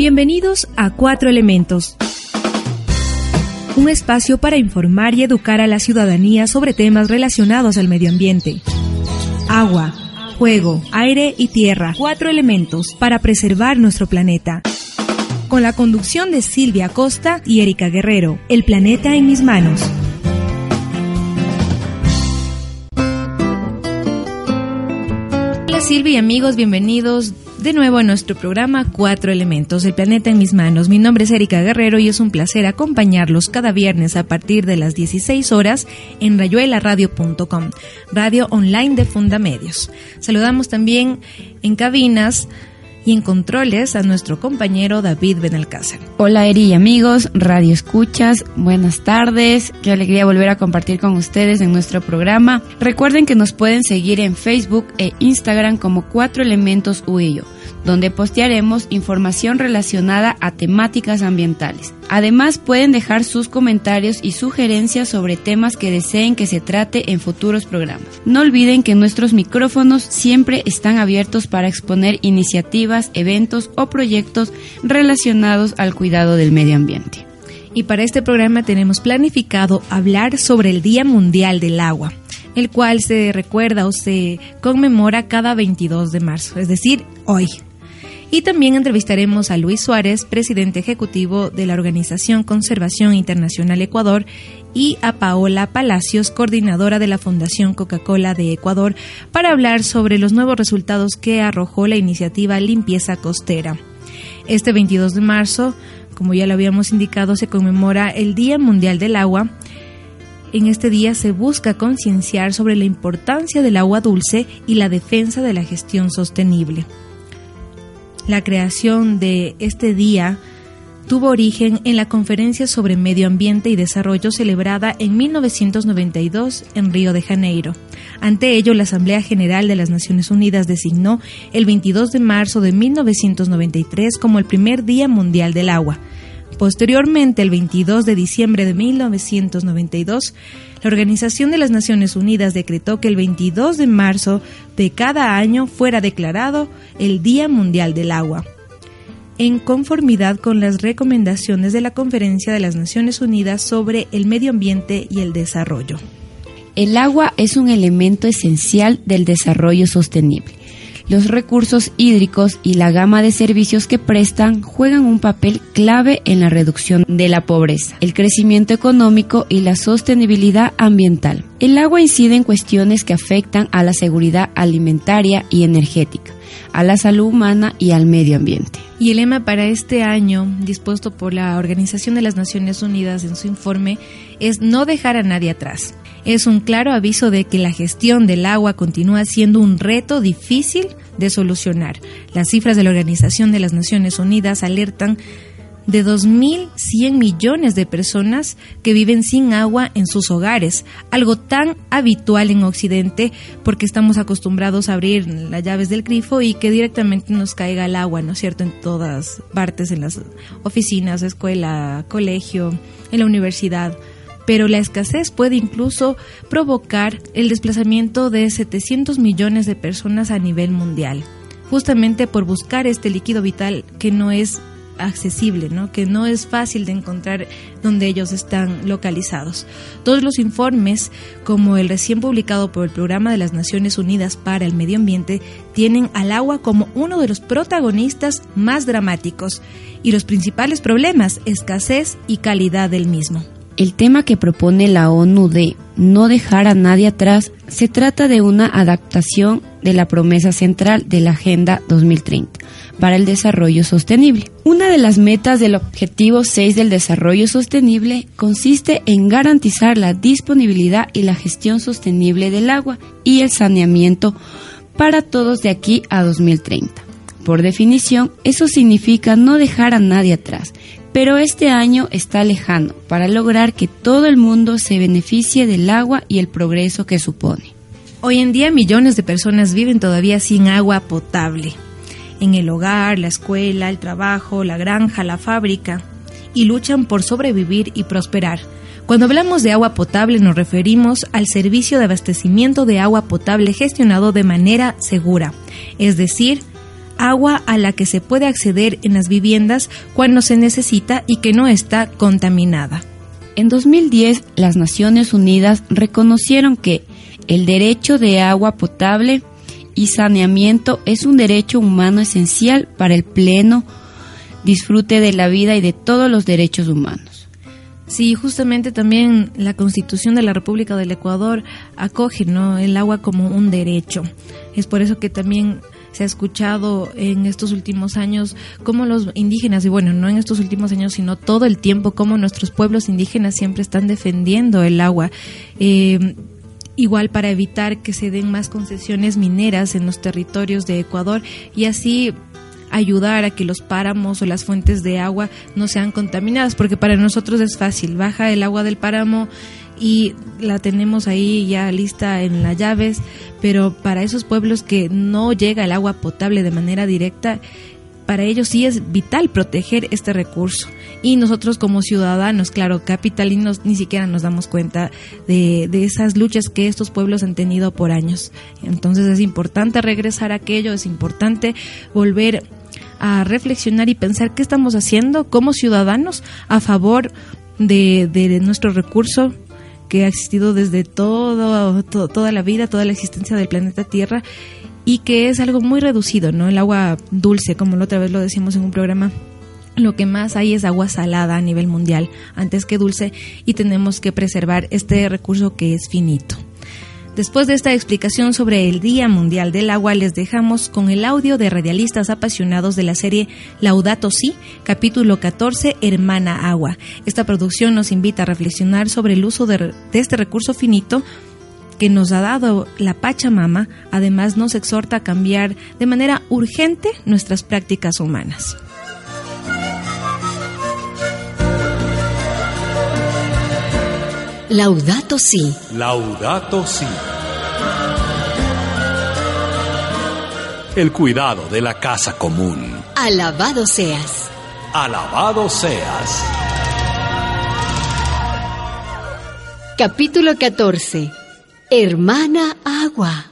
Bienvenidos a Cuatro Elementos. Un espacio para informar y educar a la ciudadanía sobre temas relacionados al medio ambiente. Agua, fuego, aire y tierra. Cuatro elementos para preservar nuestro planeta. Con la conducción de Silvia Costa y Erika Guerrero. El planeta en mis manos. Hola Silvia y amigos, bienvenidos de nuevo a nuestro programa Cuatro Elementos, el planeta en mis manos. Mi nombre es Erika Guerrero y es un placer acompañarlos cada viernes a partir de las 16 horas en rayuelaradio.com, radio online de Fundamedios. Saludamos también en cabinas y en controles a nuestro compañero David Benalcázar. Hola Eri y amigos, Radio Escuchas, buenas tardes, qué alegría volver a compartir con ustedes en nuestro programa. Recuerden que nos pueden seguir en Facebook e Instagram como Cuatro Elementos Huillo donde postearemos información relacionada a temáticas ambientales. Además, pueden dejar sus comentarios y sugerencias sobre temas que deseen que se trate en futuros programas. No olviden que nuestros micrófonos siempre están abiertos para exponer iniciativas, eventos o proyectos relacionados al cuidado del medio ambiente. Y para este programa tenemos planificado hablar sobre el Día Mundial del Agua el cual se recuerda o se conmemora cada 22 de marzo, es decir, hoy. Y también entrevistaremos a Luis Suárez, presidente ejecutivo de la Organización Conservación Internacional Ecuador, y a Paola Palacios, coordinadora de la Fundación Coca-Cola de Ecuador, para hablar sobre los nuevos resultados que arrojó la iniciativa Limpieza Costera. Este 22 de marzo, como ya lo habíamos indicado, se conmemora el Día Mundial del Agua. En este día se busca concienciar sobre la importancia del agua dulce y la defensa de la gestión sostenible. La creación de este día tuvo origen en la Conferencia sobre Medio Ambiente y Desarrollo celebrada en 1992 en Río de Janeiro. Ante ello, la Asamblea General de las Naciones Unidas designó el 22 de marzo de 1993 como el primer Día Mundial del Agua. Posteriormente, el 22 de diciembre de 1992, la Organización de las Naciones Unidas decretó que el 22 de marzo de cada año fuera declarado el Día Mundial del Agua, en conformidad con las recomendaciones de la Conferencia de las Naciones Unidas sobre el Medio Ambiente y el Desarrollo. El agua es un elemento esencial del desarrollo sostenible los recursos hídricos y la gama de servicios que prestan juegan un papel clave en la reducción de la pobreza, el crecimiento económico y la sostenibilidad ambiental. El agua incide en cuestiones que afectan a la seguridad alimentaria y energética, a la salud humana y al medio ambiente. Y el lema para este año, dispuesto por la Organización de las Naciones Unidas en su informe, es no dejar a nadie atrás es un claro aviso de que la gestión del agua continúa siendo un reto difícil de solucionar. Las cifras de la Organización de las Naciones Unidas alertan de 2.100 millones de personas que viven sin agua en sus hogares, algo tan habitual en Occidente porque estamos acostumbrados a abrir las llaves del grifo y que directamente nos caiga el agua, ¿no es cierto?, en todas partes, en las oficinas, escuela, colegio, en la universidad pero la escasez puede incluso provocar el desplazamiento de 700 millones de personas a nivel mundial, justamente por buscar este líquido vital que no es accesible, ¿no? que no es fácil de encontrar donde ellos están localizados. Todos los informes, como el recién publicado por el Programa de las Naciones Unidas para el Medio Ambiente, tienen al agua como uno de los protagonistas más dramáticos y los principales problemas, escasez y calidad del mismo. El tema que propone la ONU de no dejar a nadie atrás se trata de una adaptación de la promesa central de la Agenda 2030 para el Desarrollo Sostenible. Una de las metas del Objetivo 6 del Desarrollo Sostenible consiste en garantizar la disponibilidad y la gestión sostenible del agua y el saneamiento para todos de aquí a 2030. Por definición, eso significa no dejar a nadie atrás, pero este año está lejano para lograr que todo el mundo se beneficie del agua y el progreso que supone. Hoy en día millones de personas viven todavía sin agua potable, en el hogar, la escuela, el trabajo, la granja, la fábrica, y luchan por sobrevivir y prosperar. Cuando hablamos de agua potable nos referimos al servicio de abastecimiento de agua potable gestionado de manera segura, es decir, agua a la que se puede acceder en las viviendas cuando se necesita y que no está contaminada. En 2010, las Naciones Unidas reconocieron que el derecho de agua potable y saneamiento es un derecho humano esencial para el pleno disfrute de la vida y de todos los derechos humanos. Sí, justamente también la Constitución de la República del Ecuador acoge ¿no? el agua como un derecho. Es por eso que también se ha escuchado en estos últimos años cómo los indígenas, y bueno, no en estos últimos años, sino todo el tiempo, cómo nuestros pueblos indígenas siempre están defendiendo el agua. Eh, igual para evitar que se den más concesiones mineras en los territorios de Ecuador y así ayudar a que los páramos o las fuentes de agua no sean contaminadas, porque para nosotros es fácil, baja el agua del páramo y la tenemos ahí ya lista en las llaves, pero para esos pueblos que no llega el agua potable de manera directa, para ellos sí es vital proteger este recurso. Y nosotros como ciudadanos, claro, capitalinos, ni siquiera nos damos cuenta de, de, esas luchas que estos pueblos han tenido por años. Entonces es importante regresar a aquello, es importante volver a reflexionar y pensar qué estamos haciendo como ciudadanos a favor de, de nuestro recurso que ha existido desde todo, todo, toda la vida, toda la existencia del planeta Tierra y que es algo muy reducido, ¿no? El agua dulce, como la otra vez lo decimos en un programa, lo que más hay es agua salada a nivel mundial, antes que dulce, y tenemos que preservar este recurso que es finito. Después de esta explicación sobre el Día Mundial del Agua, les dejamos con el audio de radialistas apasionados de la serie Laudato Si, capítulo 14, Hermana Agua. Esta producción nos invita a reflexionar sobre el uso de, de este recurso finito que nos ha dado la Pachamama, además nos exhorta a cambiar de manera urgente nuestras prácticas humanas. Laudato Si. Laudato Si. El cuidado de la casa común. Alabado seas. Alabado seas. Capítulo 14. Hermana Agua.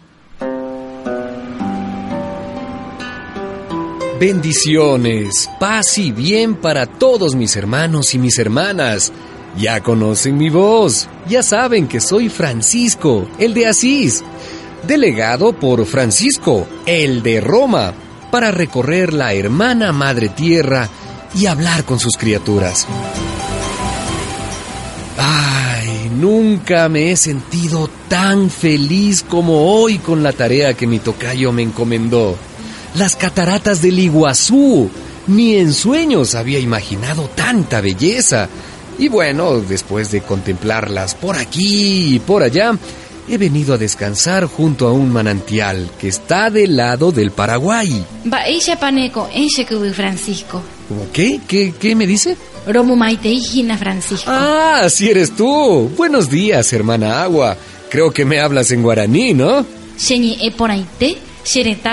Bendiciones, paz y bien para todos mis hermanos y mis hermanas. Ya conocen mi voz, ya saben que soy Francisco, el de Asís, delegado por Francisco, el de Roma, para recorrer la hermana Madre Tierra y hablar con sus criaturas. Ay, nunca me he sentido tan feliz como hoy con la tarea que mi tocayo me encomendó. Las cataratas del Iguazú. Ni en sueños había imaginado tanta belleza. Y bueno, después de contemplarlas por aquí y por allá, he venido a descansar junto a un manantial que está del lado del Paraguay. Va ella paneco, Francisco. ¿Cómo qué? ¿Qué, qué me dice? Romu maite hijina Francisco. Ah, sí eres tú. Buenos días, hermana Agua. Creo que me hablas en guaraní, ¿no? Sheñi e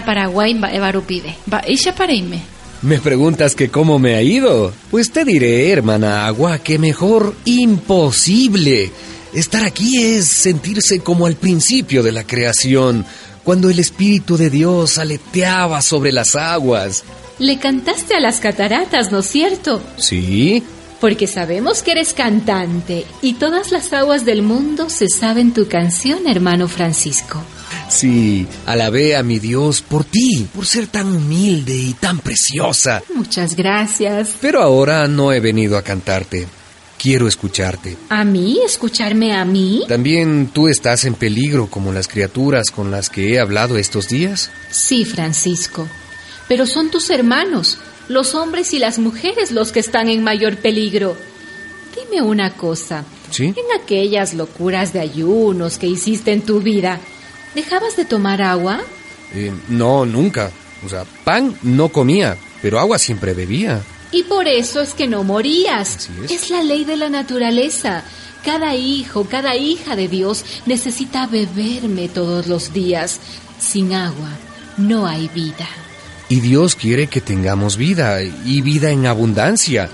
Paraguay ella. ¿Me preguntas que cómo me ha ido? Pues te diré, hermana Agua, que mejor imposible. Estar aquí es sentirse como al principio de la creación, cuando el Espíritu de Dios aleteaba sobre las aguas. Le cantaste a las cataratas, ¿no es cierto? Sí. Porque sabemos que eres cantante y todas las aguas del mundo se saben tu canción, hermano Francisco. Sí, alabé a mi Dios por ti, por ser tan humilde y tan preciosa. Muchas gracias. Pero ahora no he venido a cantarte. Quiero escucharte. ¿A mí? ¿Escucharme a mí? ¿También tú estás en peligro como las criaturas con las que he hablado estos días? Sí, Francisco. Pero son tus hermanos, los hombres y las mujeres los que están en mayor peligro. Dime una cosa. ¿Sí? En aquellas locuras de ayunos que hiciste en tu vida, ¿dejabas de tomar agua? Eh, no, nunca. O sea, pan no comía, pero agua siempre bebía. Y por eso es que no morías. Es. es la ley de la naturaleza. Cada hijo, cada hija de Dios necesita beberme todos los días. Sin agua no hay vida. Y Dios quiere que tengamos vida, y vida en abundancia.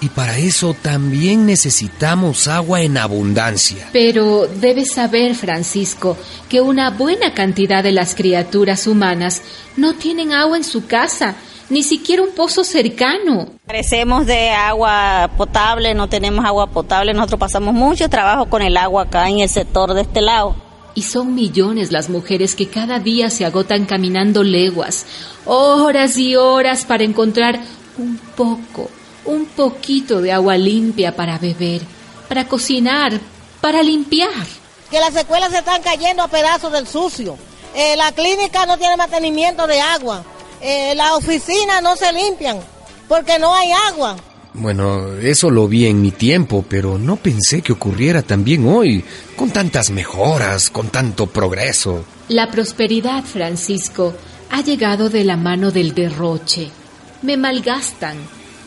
Y para eso también necesitamos agua en abundancia. Pero debes saber, Francisco, que una buena cantidad de las criaturas humanas no tienen agua en su casa, ni siquiera un pozo cercano. Carecemos de agua potable, no tenemos agua potable, nosotros pasamos mucho trabajo con el agua acá en el sector de este lado. Y son millones las mujeres que cada día se agotan caminando leguas, horas y horas para encontrar un poco, un poquito de agua limpia para beber, para cocinar, para limpiar. que las escuelas se están cayendo a pedazos del sucio. Eh, la clínica no tiene mantenimiento de agua. Eh, las oficinas no se limpian porque no hay agua. Bueno, eso lo vi en mi tiempo, pero no pensé que ocurriera también hoy, con tantas mejoras, con tanto progreso. La prosperidad, Francisco, ha llegado de la mano del derroche. Me malgastan,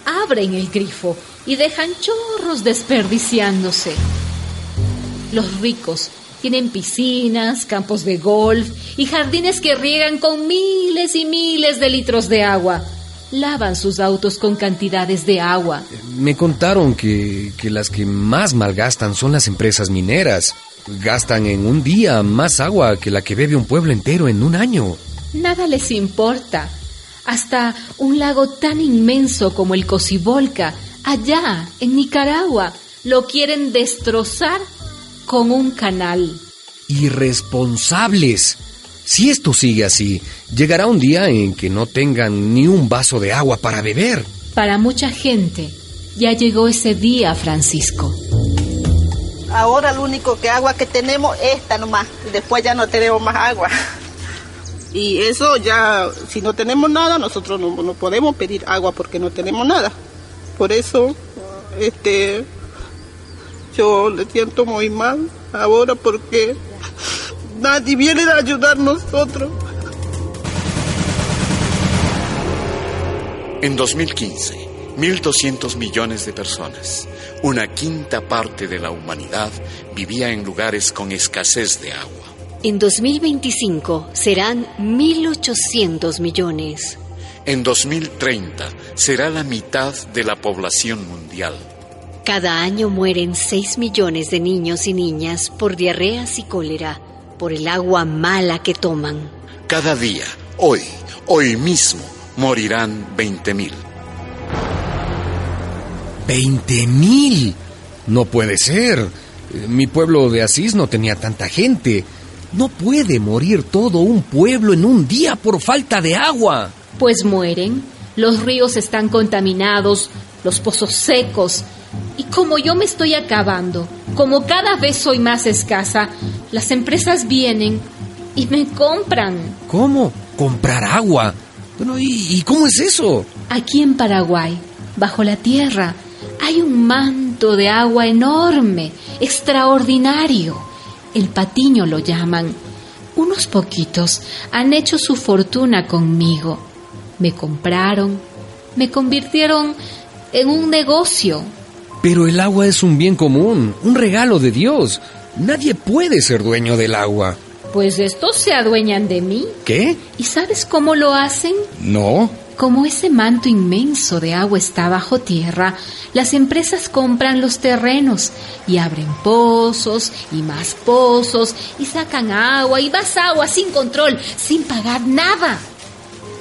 abren el grifo y dejan chorros desperdiciándose. Los ricos tienen piscinas, campos de golf y jardines que riegan con miles y miles de litros de agua. Lavan sus autos con cantidades de agua. Me contaron que, que las que más malgastan son las empresas mineras. Gastan en un día más agua que la que bebe un pueblo entero en un año. Nada les importa. Hasta un lago tan inmenso como el Cocibolca, allá en Nicaragua, lo quieren destrozar con un canal. Irresponsables. Si esto sigue así, llegará un día en que no tengan ni un vaso de agua para beber. Para mucha gente, ya llegó ese día, Francisco. Ahora lo único que agua que tenemos es esta nomás. Después ya no tenemos más agua. Y eso ya, si no tenemos nada, nosotros no, no podemos pedir agua porque no tenemos nada. Por eso, este, yo le siento muy mal ahora porque nadie viene a ayudar nosotros. En 2015, 1.200 millones de personas, una quinta parte de la humanidad, vivía en lugares con escasez de agua. En 2025 serán 1.800 millones. En 2030 será la mitad de la población mundial. Cada año mueren 6 millones de niños y niñas por diarreas y cólera, por el agua mala que toman. Cada día, hoy, hoy mismo, morirán 20.000. ¡Veinte mil! No puede ser. Mi pueblo de Asís no tenía tanta gente. No puede morir todo un pueblo en un día por falta de agua. Pues mueren, los ríos están contaminados, los pozos secos. Y como yo me estoy acabando, como cada vez soy más escasa, las empresas vienen y me compran. ¿Cómo? ¿Comprar agua? Bueno, ¿y, y cómo es eso? Aquí en Paraguay, bajo la tierra, hay un manto de agua enorme, extraordinario. El patiño lo llaman. Unos poquitos han hecho su fortuna conmigo. Me compraron, me convirtieron en un negocio. Pero el agua es un bien común, un regalo de Dios. Nadie puede ser dueño del agua. Pues estos se adueñan de mí. ¿Qué? ¿Y sabes cómo lo hacen? No. Como ese manto inmenso de agua está bajo tierra, las empresas compran los terrenos y abren pozos y más pozos y sacan agua y más agua sin control, sin pagar nada.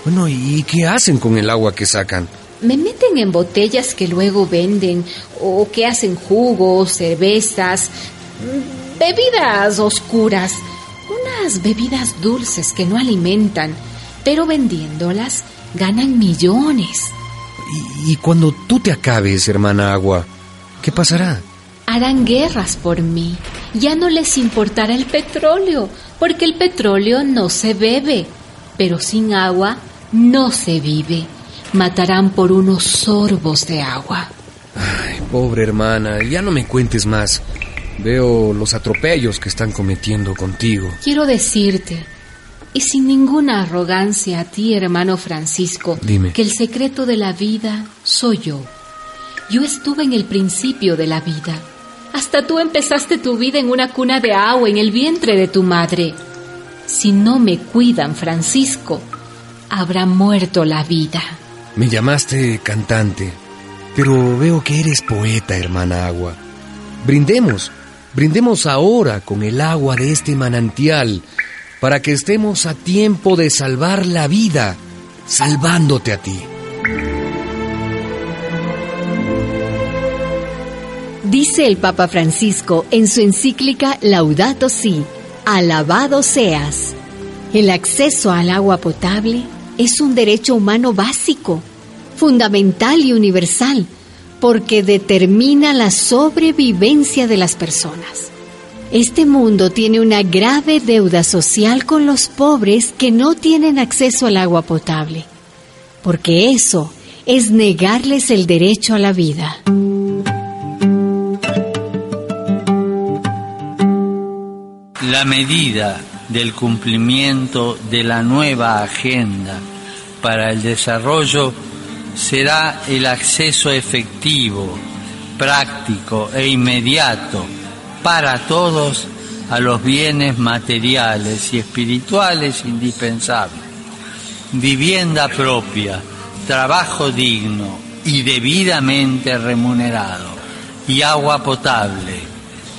Bueno, ¿y qué hacen con el agua que sacan? Me meten en botellas que luego venden o que hacen jugos, cervezas, bebidas oscuras, unas bebidas dulces que no alimentan, pero vendiéndolas ganan millones. Y, y cuando tú te acabes, hermana agua, ¿qué pasará? Harán guerras por mí. Ya no les importará el petróleo, porque el petróleo no se bebe, pero sin agua no se vive. Matarán por unos sorbos de agua. Ay, pobre hermana, ya no me cuentes más. Veo los atropellos que están cometiendo contigo. Quiero decirte y sin ninguna arrogancia a ti, hermano Francisco, Dime. que el secreto de la vida soy yo. Yo estuve en el principio de la vida. Hasta tú empezaste tu vida en una cuna de agua en el vientre de tu madre. Si no me cuidan, Francisco, habrá muerto la vida. Me llamaste cantante, pero veo que eres poeta, hermana agua. Brindemos, brindemos ahora con el agua de este manantial, para que estemos a tiempo de salvar la vida, salvándote a ti. Dice el Papa Francisco en su encíclica Laudato Si, alabado seas. El acceso al agua potable es un derecho humano básico, fundamental y universal, porque determina la sobrevivencia de las personas. Este mundo tiene una grave deuda social con los pobres que no tienen acceso al agua potable, porque eso es negarles el derecho a la vida. La medida del cumplimiento de la nueva agenda para el desarrollo será el acceso efectivo, práctico e inmediato para todos a los bienes materiales y espirituales indispensables. Vivienda propia, trabajo digno y debidamente remunerado, y agua potable,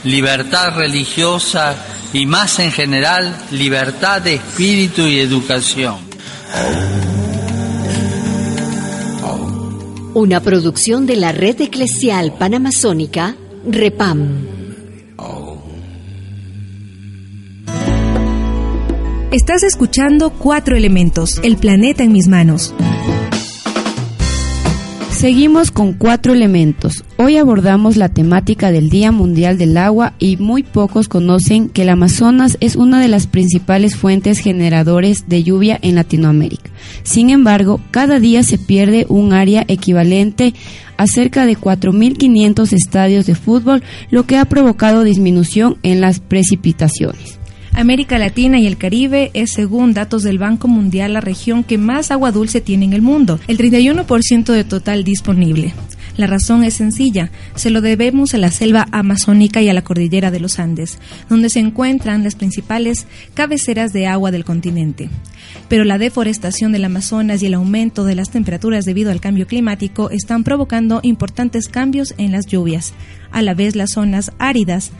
libertad religiosa y más en general libertad de espíritu y educación. Una producción de la Red Eclesial Panamazónica, REPAM. Estás escuchando Cuatro Elementos, el planeta en mis manos. Seguimos con cuatro elementos. Hoy abordamos la temática del Día Mundial del Agua y muy pocos conocen que el Amazonas es una de las principales fuentes generadores de lluvia en Latinoamérica. Sin embargo, cada día se pierde un área equivalente a cerca de 4.500 estadios de fútbol, lo que ha provocado disminución en las precipitaciones. América Latina y el Caribe es, según datos del Banco Mundial, la región que más agua dulce tiene en el mundo, el 31% de total disponible. La razón es sencilla, se lo debemos a la selva amazónica y a la cordillera de los Andes, donde se encuentran las principales cabeceras de agua del continente. Pero la deforestación del Amazonas y el aumento de las temperaturas debido al cambio climático están provocando importantes cambios en las lluvias. A la vez, las zonas áridas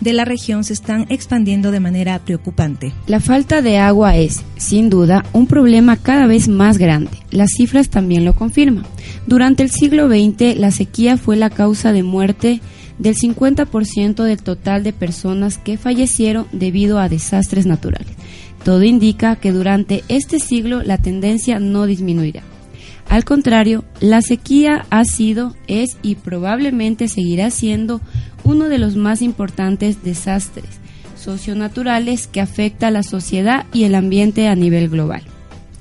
de la región se están expandiendo de manera preocupante. La falta de agua es, sin duda, un problema cada vez más grande. Las cifras también lo confirman. Durante el siglo XX, la sequía fue la causa de muerte del 50% del total de personas que fallecieron debido a desastres naturales. Todo indica que durante este siglo la tendencia no disminuirá. Al contrario, la sequía ha sido, es y probablemente seguirá siendo uno de los más importantes desastres socionaturales que afecta a la sociedad y el ambiente a nivel global.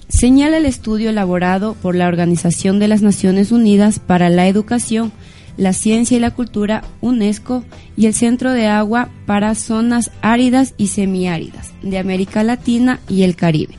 Señala el estudio elaborado por la Organización de las Naciones Unidas para la Educación, la Ciencia y la Cultura, UNESCO, y el Centro de Agua para Zonas Áridas y Semiáridas de América Latina y el Caribe.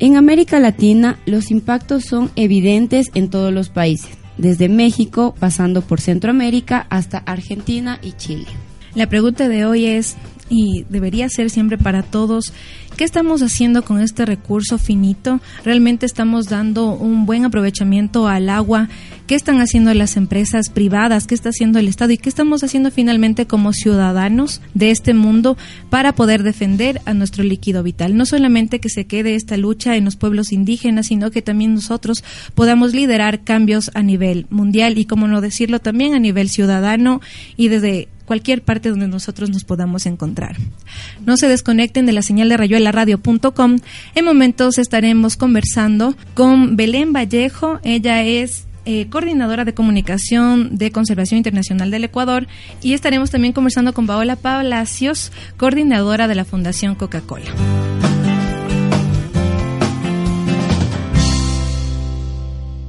En América Latina, los impactos son evidentes en todos los países, desde México, pasando por Centroamérica hasta Argentina y Chile. La pregunta de hoy es, y debería ser siempre para todos, ¿qué estamos haciendo con este recurso finito? ¿Realmente estamos dando un buen aprovechamiento al agua? ¿Qué están haciendo las empresas privadas? ¿Qué está haciendo el Estado? ¿Y qué estamos haciendo finalmente como ciudadanos de este mundo para poder defender a nuestro líquido vital? No solamente que se quede esta lucha en los pueblos indígenas, sino que también nosotros podamos liderar cambios a nivel mundial y, como no decirlo, también a nivel ciudadano y desde cualquier parte donde nosotros nos podamos encontrar. No se desconecten de la señal de rayuelaradio.com. En momentos estaremos conversando con Belén Vallejo. Ella es eh, coordinadora de comunicación de Conservación Internacional del Ecuador y estaremos también conversando con Paola Palacios, coordinadora de la Fundación Coca-Cola.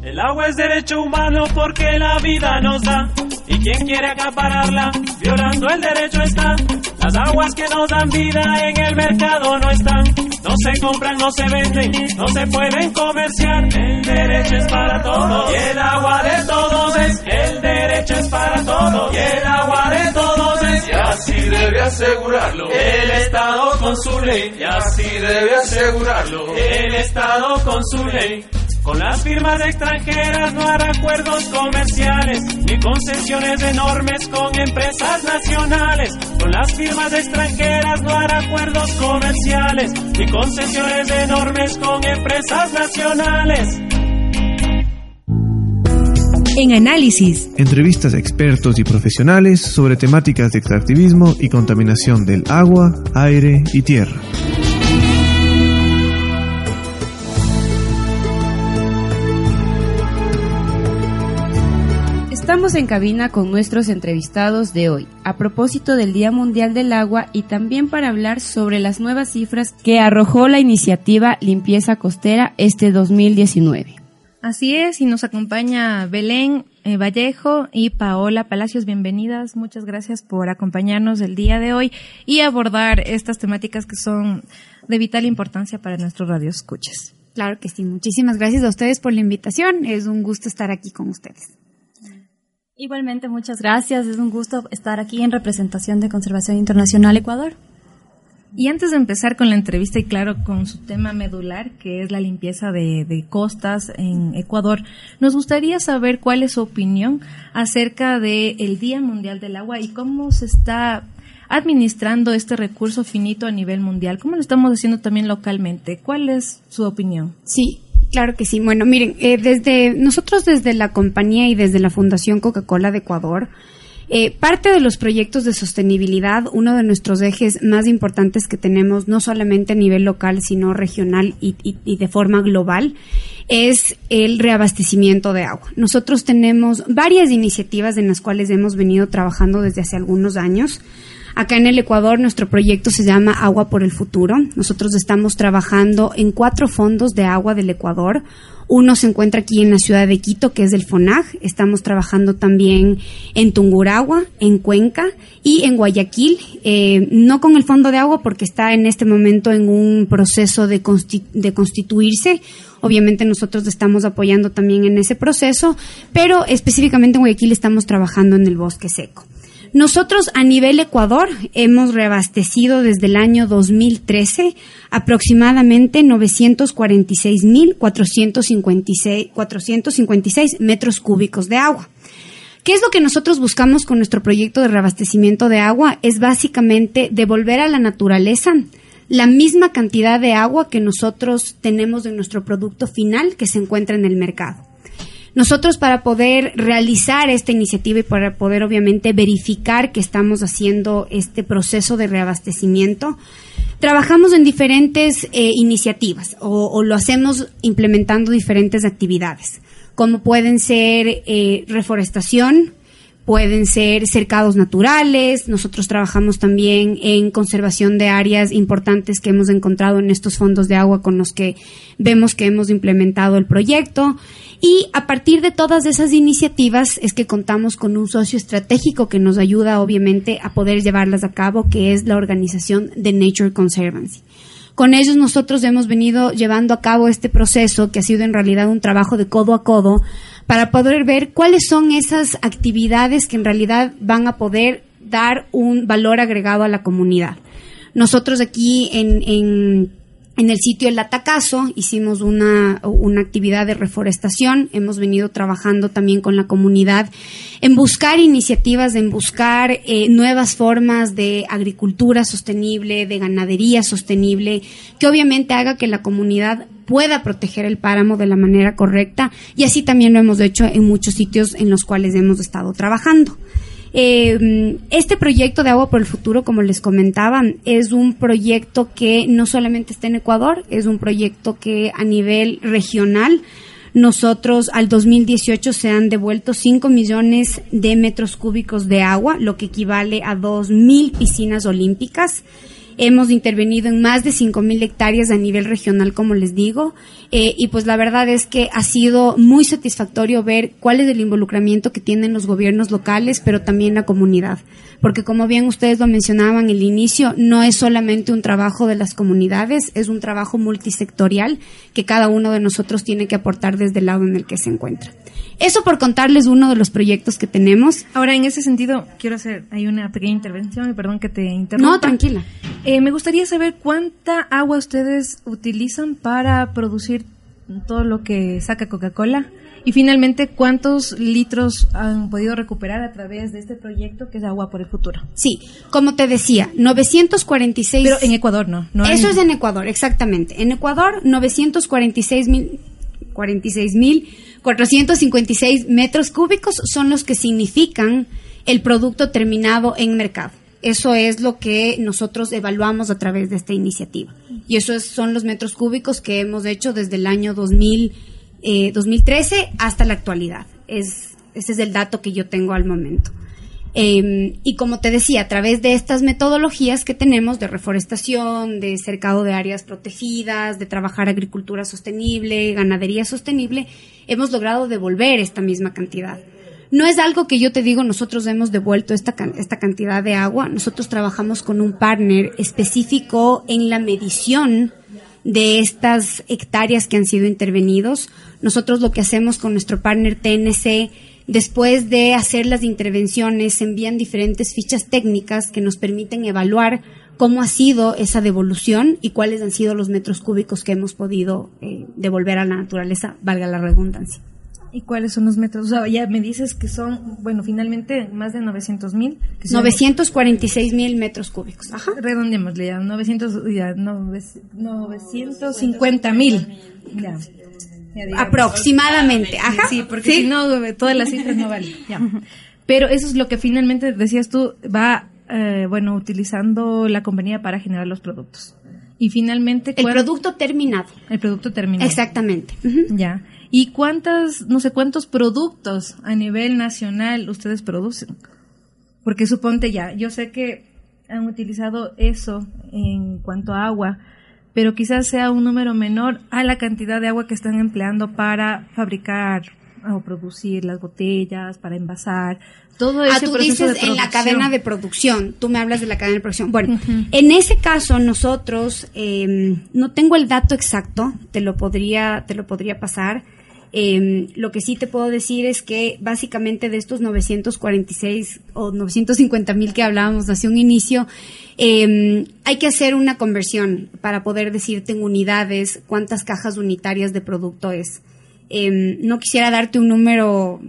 El agua es derecho humano porque la vida nos da y quien quiere acapararla, violando el derecho está. Las aguas que nos dan vida en el mercado no están, no se compran, no se venden, no se pueden comerciar. El derecho es para todos y el agua de todos es. El derecho es para todos y el agua de todos es. Y así debe asegurarlo el Estado con su ley. Y así debe asegurarlo el Estado con su ley. Con las firmas extranjeras no hará acuerdos comerciales ni concesiones enormes con empresas nacionales. Con las firmas extranjeras no hará acuerdos comerciales ni concesiones enormes con empresas nacionales. En análisis. Entrevistas a expertos y profesionales sobre temáticas de extractivismo y contaminación del agua, aire y tierra. Estamos en cabina con nuestros entrevistados de hoy, a propósito del Día Mundial del Agua y también para hablar sobre las nuevas cifras que arrojó la iniciativa Limpieza Costera este 2019. Así es, y nos acompaña Belén eh, Vallejo y Paola Palacios. Bienvenidas, muchas gracias por acompañarnos el día de hoy y abordar estas temáticas que son de vital importancia para nuestros radioescuchas. Claro que sí, muchísimas gracias a ustedes por la invitación. Es un gusto estar aquí con ustedes. Igualmente, muchas gracias. Es un gusto estar aquí en representación de Conservación Internacional Ecuador. Y antes de empezar con la entrevista y claro con su tema medular, que es la limpieza de, costas en Ecuador, nos gustaría saber cuál es su opinión acerca del Día Mundial del Agua y cómo se está administrando este recurso finito a nivel mundial. ¿Cómo lo estamos haciendo también localmente? ¿Cuál es su opinión? Sí, Claro que sí. Bueno, miren, eh, desde nosotros desde la compañía y desde la Fundación Coca-Cola de Ecuador, eh, parte de los proyectos de sostenibilidad, uno de nuestros ejes más importantes que tenemos, no solamente a nivel local, sino regional y, y de forma global, es el reabastecimiento de agua. Nosotros tenemos varias iniciativas en las cuales hemos venido trabajando desde hace algunos años. Acá en el Ecuador nuestro proyecto se llama Agua por el Futuro. Nosotros estamos trabajando en cuatro fondos de agua del Ecuador. Uno se encuentra aquí en la ciudad de Quito, que es del FONAG. Estamos trabajando también en Tunguragua, en Cuenca y en Guayaquil. Eh, no con el fondo de agua porque está en este momento en un proceso de constituirse. Obviamente nosotros estamos apoyando también en ese proceso, pero específicamente en Guayaquil estamos trabajando en el bosque seco. Nosotros a nivel Ecuador hemos reabastecido desde el año 2013 aproximadamente 946.456 metros cúbicos de agua. ¿Qué es lo que nosotros buscamos con nuestro proyecto de reabastecimiento de agua? Es básicamente devolver a la naturaleza la misma cantidad de agua que nosotros tenemos de nuestro producto final que se encuentra en el mercado. Nosotros para poder realizar esta iniciativa y para poder obviamente verificar que estamos haciendo este proceso de reabastecimiento, trabajamos en diferentes eh, iniciativas o, lo hacemos implementando diferentes actividades, como pueden ser eh, reforestación, pueden ser cercados naturales. Nosotros trabajamos también en conservación de áreas importantes que hemos encontrado en estos fondos de agua con los que vemos que hemos implementado el proyecto. Y a partir de todas esas iniciativas es que contamos con un socio estratégico que nos ayuda obviamente a poder llevarlas a cabo, que es la organización de Nature Conservancy. Con ellos nosotros hemos venido llevando a cabo este proceso que ha sido en realidad un trabajo de codo a codo para poder ver cuáles son esas actividades que en realidad van a poder dar un valor agregado a la comunidad. Nosotros aquí en, en en el sitio El Atacazo hicimos una, una, actividad de reforestación. Hemos venido trabajando también con la comunidad en buscar iniciativas, en buscar eh, nuevas formas de agricultura sostenible, de ganadería sostenible, que obviamente haga que la comunidad pueda proteger el páramo de la manera correcta. Y así también lo hemos hecho en muchos sitios en los cuales hemos estado trabajando. Eh, este proyecto de Agua por el Futuro, como les comentaba, es un proyecto que no solamente está en Ecuador, es un proyecto que a nivel regional nosotros al 2018 se han devuelto 5 millones de metros cúbicos de agua, lo que equivale a 2.000 piscinas olímpicas. Hemos intervenido en más de 5.000 hectáreas a nivel regional, como les digo, eh, y pues la verdad es que ha sido muy satisfactorio ver cuál es el involucramiento que tienen los gobiernos locales, pero también la comunidad. Porque como bien ustedes lo mencionaban el inicio, no es solamente un trabajo de las comunidades, es un trabajo multisectorial que cada uno de nosotros tiene que aportar desde el lado en el que se encuentra. Eso por contarles uno de los proyectos que tenemos. Ahora, en ese sentido, quiero hacer hay una pequeña intervención y perdón que te interrumpa. No, tranquila. Eh, me gustaría saber cuánta agua ustedes utilizan para producir todo lo que saca Coca-Cola y finalmente cuántos litros han podido recuperar a través de este proyecto que es Agua por el Futuro. Sí, como te decía, 946. Pero en Ecuador no. no Eso es en Ecuador, exactamente. En Ecuador, 946 mil. 46 mil 456 metros cúbicos son los que significan el producto terminado en mercado. Eso es lo que nosotros evaluamos a través de esta iniciativa. Y esos son los metros cúbicos que hemos hecho desde el año 2000, 2013 eh, hasta la actualidad. Es, ese es el dato que yo tengo al momento. Em, y como te decía, a través de estas metodologías que tenemos de reforestación, de cercado de áreas protegidas, de trabajar agricultura sostenible, ganadería sostenible, hemos logrado devolver esta misma cantidad. No es algo que yo te digo, nosotros hemos devuelto esta, esta cantidad de agua. Nosotros trabajamos con un partner específico en la medición de estas hectáreas que han sido intervenidos. Nosotros lo que hacemos con nuestro partner TNC Después de hacer las intervenciones, envían diferentes fichas técnicas que nos permiten evaluar cómo ha sido esa devolución y cuáles han sido los metros cúbicos que hemos podido eh, devolver a la naturaleza, valga la redundancia. ¿Y cuáles son los metros? O sea, ya me dices que son, bueno, finalmente más de 900 mil. 946 mil metros cúbicos. Ajá. Redondeémosle ya, 900, ya, 950 mil. Ya. Aproximadamente, ajá. Sí, porque si no, todas las cifras no valen. Pero eso es lo que finalmente, decías tú, va, eh, bueno, utilizando la compañía para generar los productos. Y finalmente... El producto terminado. El producto terminado. Exactamente. Ya. ¿Y cuántas, no sé cuántos productos a nivel nacional ustedes producen? Porque suponte ya, yo sé que han utilizado eso en cuanto a agua, pero quizás sea un número menor a la cantidad de agua que están empleando para fabricar o producir las botellas, para envasar, todo ah, ese ah, tú dices en la cadena de producción, tú me hablas de la cadena de producción. Bueno, en ese caso nosotros, eh, no tengo el dato exacto, te lo podría, te lo podría pasar, eh, lo que sí te puedo decir es que básicamente de estos 946 o 950 mil que hablábamos hace un inicio, eh, hay que hacer una conversión para poder decirte en unidades cuántas cajas unitarias de producto es. Eh, no quisiera darte un número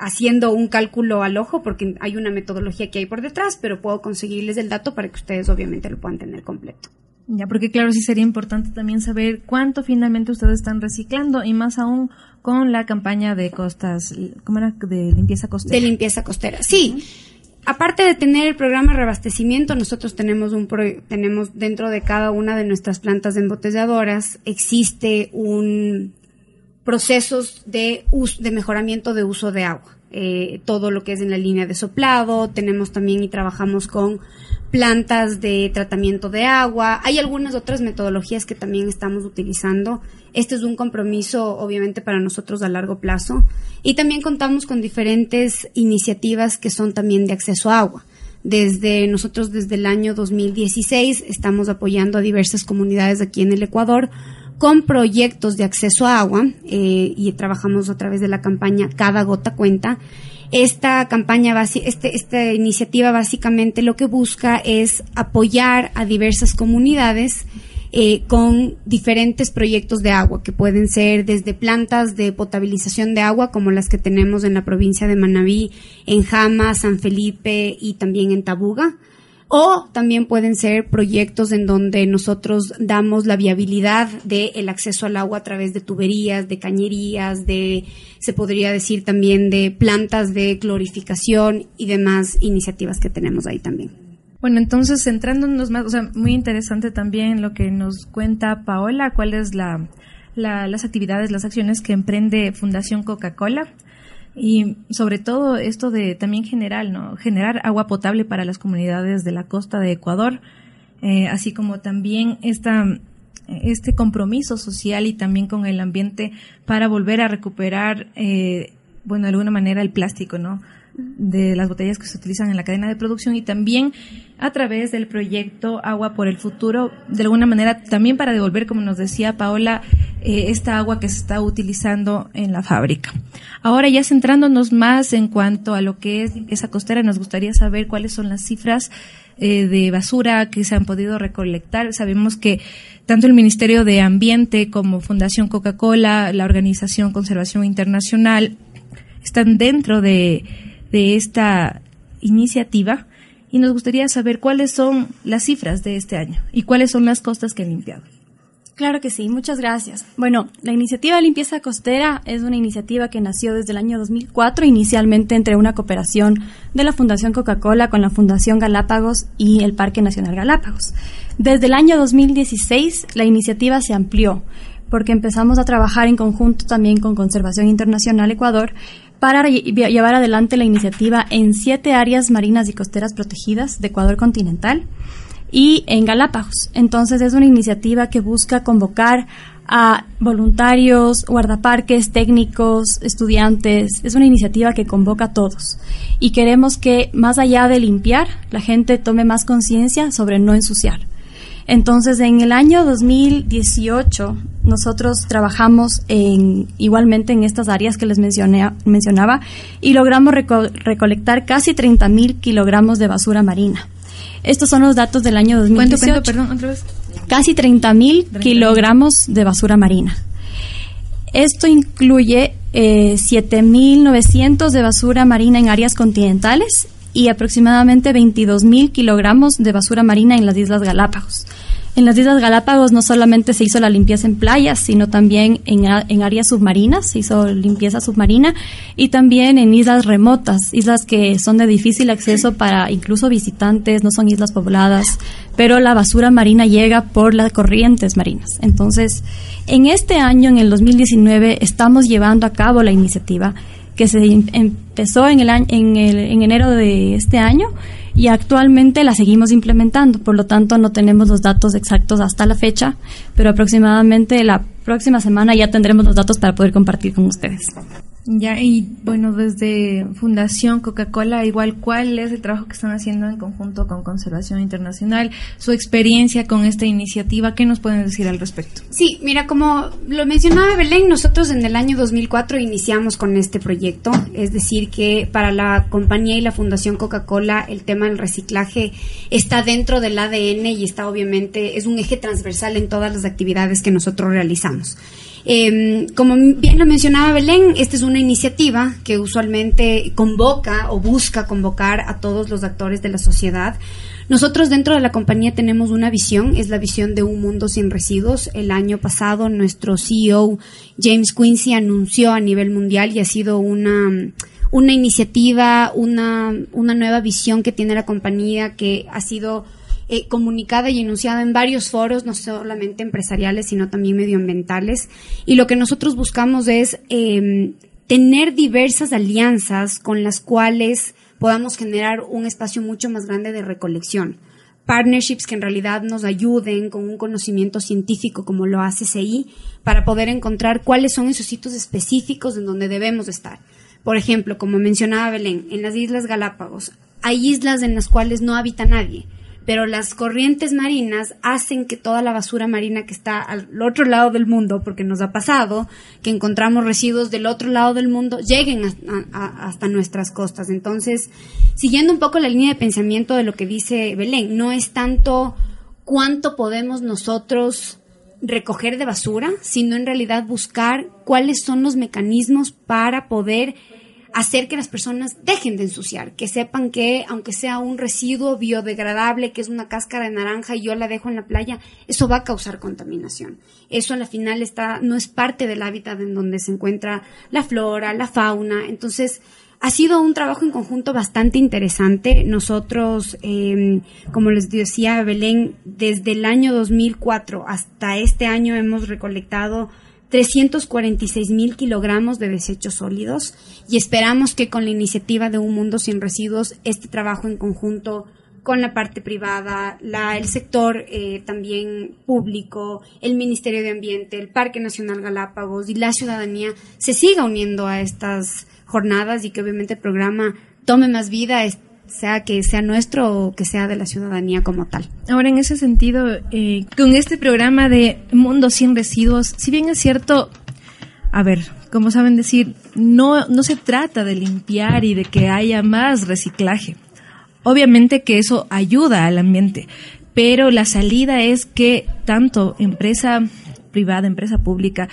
haciendo un cálculo al ojo porque hay una metodología que hay por detrás, pero puedo conseguirles el dato para que ustedes obviamente lo puedan tener completo. Ya, porque claro, sí sería importante también saber cuánto finalmente ustedes están reciclando y más aún con la campaña de costas, ¿cómo era? De limpieza costera. De limpieza costera, sí. Aparte de tener el programa de reabastecimiento, nosotros tenemos un tenemos dentro de cada una de nuestras plantas embotelladoras existe un procesos de de mejoramiento de uso de agua. Eh, todo lo que es en la línea de soplado, tenemos también y trabajamos con plantas de tratamiento de agua. Hay algunas otras metodologías que también estamos utilizando. Este es un compromiso, obviamente, para nosotros a largo plazo. Y también contamos con diferentes iniciativas que son también de acceso a agua. Desde nosotros, desde el año 2016, estamos apoyando a diversas comunidades aquí en el Ecuador con proyectos de acceso a agua eh, y trabajamos a través de la campaña Cada Gota Cuenta esta campaña, este, esta iniciativa básicamente lo que busca es apoyar a diversas comunidades eh, con diferentes proyectos de agua, que pueden ser desde plantas de potabilización de agua, como las que tenemos en la provincia de Manabí, en Jama, San Felipe y también en Tabuga, o también pueden ser proyectos en donde nosotros damos la viabilidad del acceso al agua a través de tuberías, de cañerías, de, se podría decir también de plantas de clorificación y demás iniciativas que tenemos ahí también. Bueno, entonces centrándonos más, o sea, muy interesante también lo que nos cuenta Paola, cuáles la, las actividades, las acciones que emprende Fundación Coca-Cola y sobre todo esto de también general, ¿no? Generar agua potable para las comunidades de la costa de Ecuador eh, así como también esta, este compromiso social y también con el ambiente para volver a recuperar, eh, bueno, de alguna manera el plástico, ¿no? De las botellas que se utilizan en la cadena de producción y también a través del proyecto Agua por el Futuro, de alguna manera también para devolver, como nos decía Paola, eh, esta agua que se está utilizando en la fábrica. Ahora ya centrándonos más en cuanto a lo que es esa costera, nos gustaría saber cuáles son las cifras eh, de basura que se han podido recolectar. Sabemos que tanto el Ministerio de Ambiente como Fundación Coca-Cola, la Organización Conservación Internacional, están dentro de de esta iniciativa y nos gustaría saber cuáles son las cifras de este año y cuáles son las costas que han limpiado. Claro que sí, muchas gracias. Bueno, la iniciativa de limpieza costera es una iniciativa que nació desde el año 2004, inicialmente entre una cooperación de la Fundación Coca-Cola con la Fundación Galápagos y el Parque Nacional Galápagos. Desde el año 2016, la iniciativa se amplió porque empezamos a trabajar en conjunto también con Conservación Internacional Ecuador para llevar adelante la iniciativa en siete áreas marinas y costeras protegidas de Ecuador continental y en Galápagos. Entonces es una iniciativa que busca convocar a voluntarios, guardaparques, técnicos, estudiantes. Es una iniciativa que convoca a todos. Y queremos que más allá de limpiar, la gente tome más conciencia sobre no ensuciar. Entonces, en el año 2018, nosotros trabajamos en, igualmente en estas áreas que les mencioné, mencionaba y logramos recolectar casi 30 mil kilogramos de basura marina. Estos son los datos del año 2018. perdón, otra vez. Casi 30 mil kilogramos de basura marina. Esto incluye eh, 7.900 de basura marina en áreas continentales y aproximadamente 22 mil kilogramos de basura marina en las Islas Galápagos. En las Islas Galápagos no solamente se hizo la limpieza en playas, sino también en, en, áreas submarinas, se hizo limpieza submarina y también en islas remotas, islas que son de difícil acceso para incluso visitantes, no son islas pobladas, pero la basura marina llega por las corrientes marinas. Entonces, en este año, en el 2019, estamos llevando a cabo la iniciativa que se em, empezó en, el, en, el, en enero de este año y actualmente la seguimos implementando. Por lo tanto, no tenemos los datos exactos hasta la fecha, pero aproximadamente la próxima semana ya tendremos los datos para poder compartir con ustedes. Ya, y bueno, desde Fundación Coca-Cola, igual, ¿cuál es el trabajo que están haciendo en conjunto con Conservación Internacional? Su experiencia con esta iniciativa, ¿qué nos pueden decir al respecto? Sí, mira, como lo mencionaba Belén, nosotros en el año 2004 iniciamos con este proyecto, es decir, que para la compañía y la Fundación Coca-Cola el tema del reciclaje está dentro del ADN y está obviamente, es un eje transversal en todas las actividades que nosotros realizamos. Eh, como bien lo mencionaba Belén, esta es una iniciativa que usualmente convoca o busca convocar a todos los actores de la sociedad. Nosotros dentro de la compañía tenemos una visión, es la visión de un mundo sin residuos. El año pasado nuestro CEO James Quincy anunció a nivel mundial y ha sido una una iniciativa, una, una nueva visión que tiene la compañía que ha sido eh, comunicada y enunciada en varios foros, no solamente empresariales, sino también medioambientales. Y lo que nosotros buscamos es em, tener diversas alianzas con las cuales podamos generar un espacio mucho más grande de recolección. Partnerships que en realidad nos ayuden con un conocimiento científico como lo hace CI para poder encontrar cuáles son esos sitios específicos en donde debemos estar. Por ejemplo, como mencionaba Belén, en las Islas Galápagos hay islas en las cuales no habita nadie pero las corrientes marinas hacen que toda la basura marina que está al otro lado del mundo, porque nos ha pasado que encontramos residuos del otro lado del mundo, lleguen hasta nuestras costas. Entonces, siguiendo un poco la línea de pensamiento de lo que dice Belén, no es tanto cuánto podemos nosotros recoger de basura, sino en realidad buscar cuáles son los mecanismos para poder hacer que las personas dejen de ensuciar, que sepan que aunque sea un residuo biodegradable, que es una cáscara de naranja y yo la dejo en la playa, eso va a causar contaminación. Eso al final está, no es parte del hábitat en donde se encuentra la flora, la fauna. Entonces, ha sido un trabajo en conjunto bastante interesante. Nosotros, eh, como les decía Belén, desde el año 2004 hasta este año hemos recolectado 346 mil kilogramos de desechos sólidos y esperamos que con la iniciativa de Un Mundo Sin Residuos este trabajo en conjunto con la parte privada, la, el sector eh, también público, el Ministerio de Ambiente, el Parque Nacional Galápagos y la ciudadanía se siga uniendo a estas jornadas y que obviamente el programa tome más vida, sea que sea nuestro o que sea de la ciudadanía como tal. Ahora, en ese sentido, eh, con este programa de Mundo sin Residuos, si bien es cierto, a ver, como saben decir, no, no se trata de limpiar y de que haya más reciclaje Obviamente que eso ayuda al ambiente, pero la salida es que tanto empresa privada, empresa pública,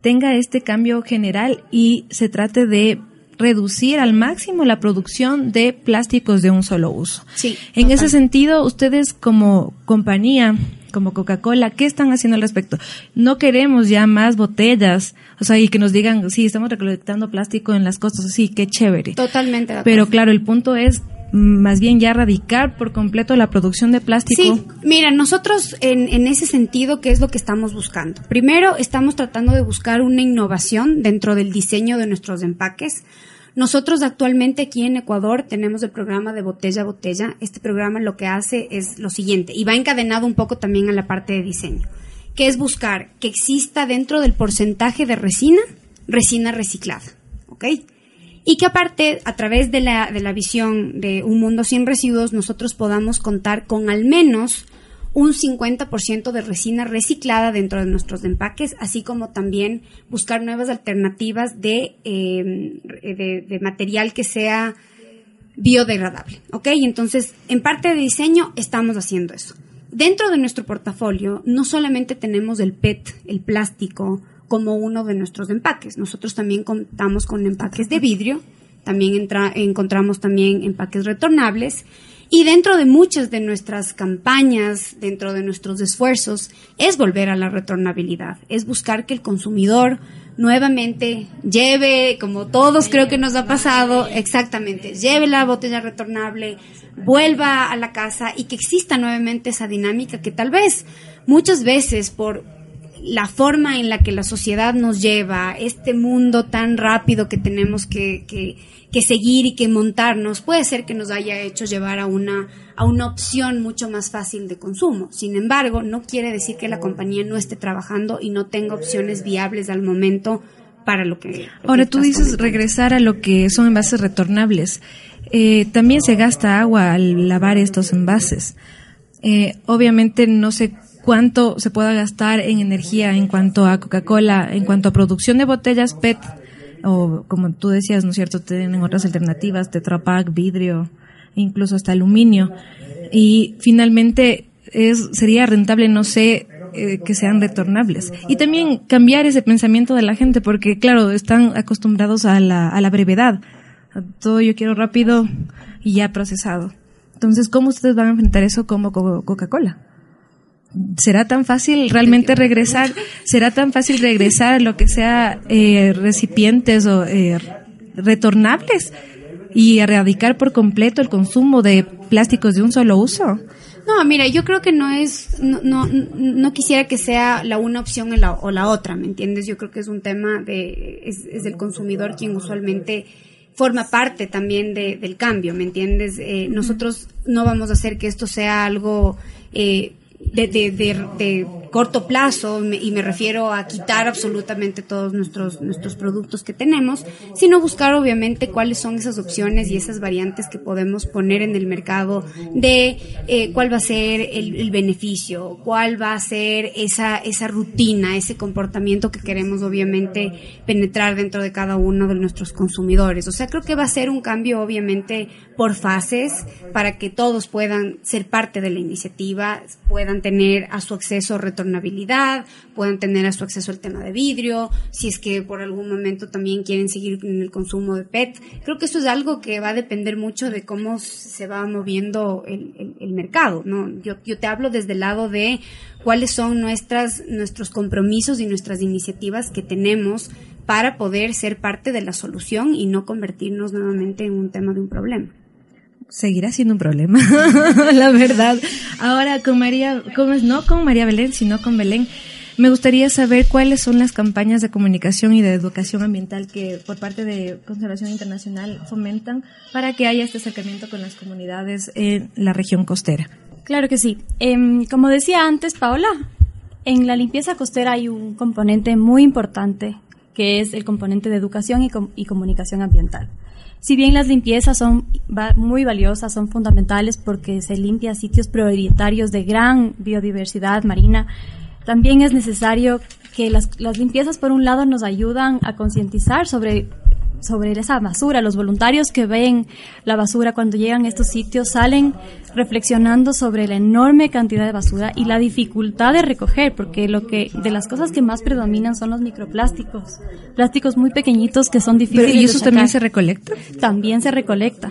tenga este cambio general y se trate de reducir al máximo la producción de plásticos de un solo uso. Sí, en ese sentido, ustedes como compañía, como Coca-Cola, ¿qué están haciendo al respecto? No queremos ya más botellas, o sea, y que nos digan, sí, estamos recolectando plástico en las costas, sí, qué chévere. Totalmente. Pero claro, el punto es más bien ya erradicar por completo la producción de plástico. Sí, mira, nosotros en, en, ese sentido, ¿qué es lo que estamos buscando? Primero, estamos tratando de buscar una innovación dentro del diseño de nuestros empaques. Nosotros actualmente aquí en Ecuador tenemos el programa de botella a botella. Este programa lo que hace es lo siguiente, y va encadenado un poco también a la parte de diseño, que es buscar que exista dentro del porcentaje de resina, resina reciclada. ¿Ok? Y que aparte, a través de la, de la visión de un mundo sin residuos, nosotros podamos contar con al menos un 50% de resina reciclada dentro de nuestros empaques, así como también buscar nuevas alternativas de, em, de, de, material que sea biodegradable. ¿Ok? Entonces, en parte de diseño estamos haciendo eso. Dentro de nuestro portafolio no solamente tenemos el PET, el plástico, como uno de nuestros empaques. Nosotros también contamos con empaques de vidrio, también entra, encontramos también empaques retornables y dentro de muchas de nuestras campañas, dentro de nuestros esfuerzos, es volver a la retornabilidad, es buscar que el consumidor nuevamente lleve, como todos creo que nos ha pasado, exactamente, lleve la botella retornable, vuelva a la casa y que exista nuevamente esa dinámica que tal vez muchas veces por la forma en la que la sociedad nos lleva, este mundo tan rápido que tenemos que, que, seguir y que montarnos, puede ser que nos haya hecho llevar a una, a una opción mucho más fácil de consumo. Sin embargo, no quiere decir que la compañía no esté trabajando y no tenga opciones viables al momento para lo que... Ahora tú dices regresar a lo que son envases retornables. Eh, también se gasta agua al lavar estos envases. Eh, obviamente no sé cuánto se pueda gastar en energía en cuanto a Coca-Cola, en cuanto a producción de botellas PET, o como tú decías, ¿no es cierto? Tienen otras alternativas, Tetra Pak, vidrio, incluso hasta aluminio. Y finalmente es, sería rentable, no sé, eh, que sean retornables. Y también cambiar ese pensamiento de la gente, porque claro, están acostumbrados a la, brevedad. Todo yo quiero rápido y ya procesado. Entonces, ¿cómo ustedes van a enfrentar eso como Coca-Cola? Será tan fácil realmente regresar, será tan fácil regresar a lo que sea eh, recipientes o eh, retornables y erradicar por completo el consumo de plásticos de un solo uso. No, mira, yo creo que no es, no, no, no quisiera que sea la una opción o la, o la otra, ¿me entiendes? Yo creo que es un tema de, es, es el consumidor quien usualmente forma parte también de, del cambio, ¿me entiendes? Eh, nosotros no vamos a hacer que esto sea algo eh, de, de, de, corto plazo, y me refiero a quitar absolutamente todos nuestros, nuestros productos que tenemos, sino buscar obviamente cuáles son esas opciones y esas variantes que podemos poner en el mercado de eh, cuál va a ser el, el, beneficio, cuál va a ser esa, esa rutina, ese comportamiento que queremos obviamente penetrar dentro de cada uno de nuestros consumidores. O sea, creo que va a ser un cambio obviamente por fases para que todos puedan ser parte de la iniciativa, puedan tener a su acceso retornabilidad, puedan tener a su acceso el tema de vidrio, si es que por algún momento también quieren seguir en el consumo de PET. Creo que eso es algo que va a depender mucho de cómo se va moviendo el, mercado. Yo, yo te hablo desde el lado de cuáles son nuestras, nuestros compromisos y nuestras iniciativas que tenemos para poder ser parte de la solución y no convertirnos nuevamente en un tema de un problema seguirá siendo un problema, la verdad. Ahora con María, no con María Belén, sino con Belén. Me gustaría saber cuáles son las campañas de comunicación y de educación ambiental que por parte de Conservación Internacional fomentan para que haya este acercamiento con las comunidades en la región costera. Claro que sí. Em, como decía antes, Paola, en la limpieza costera hay un componente muy importante que es el componente de educación y, com- y comunicación ambiental. Si bien las limpiezas son muy valiosas, son fundamentales porque se limpia sitios prioritarios de gran biodiversidad marina, también es necesario que las, las limpiezas, por un lado, nos ayudan a concientizar sobre sobre esa basura. Los voluntarios que ven la basura cuando llegan a estos sitios salen reflexionando sobre la enorme cantidad de basura y la dificultad de recoger, porque lo que de las cosas que más predominan son los microplásticos, plásticos muy pequeñitos que son difíciles. Pero, ¿Y eso de también se recolecta? También se recolecta.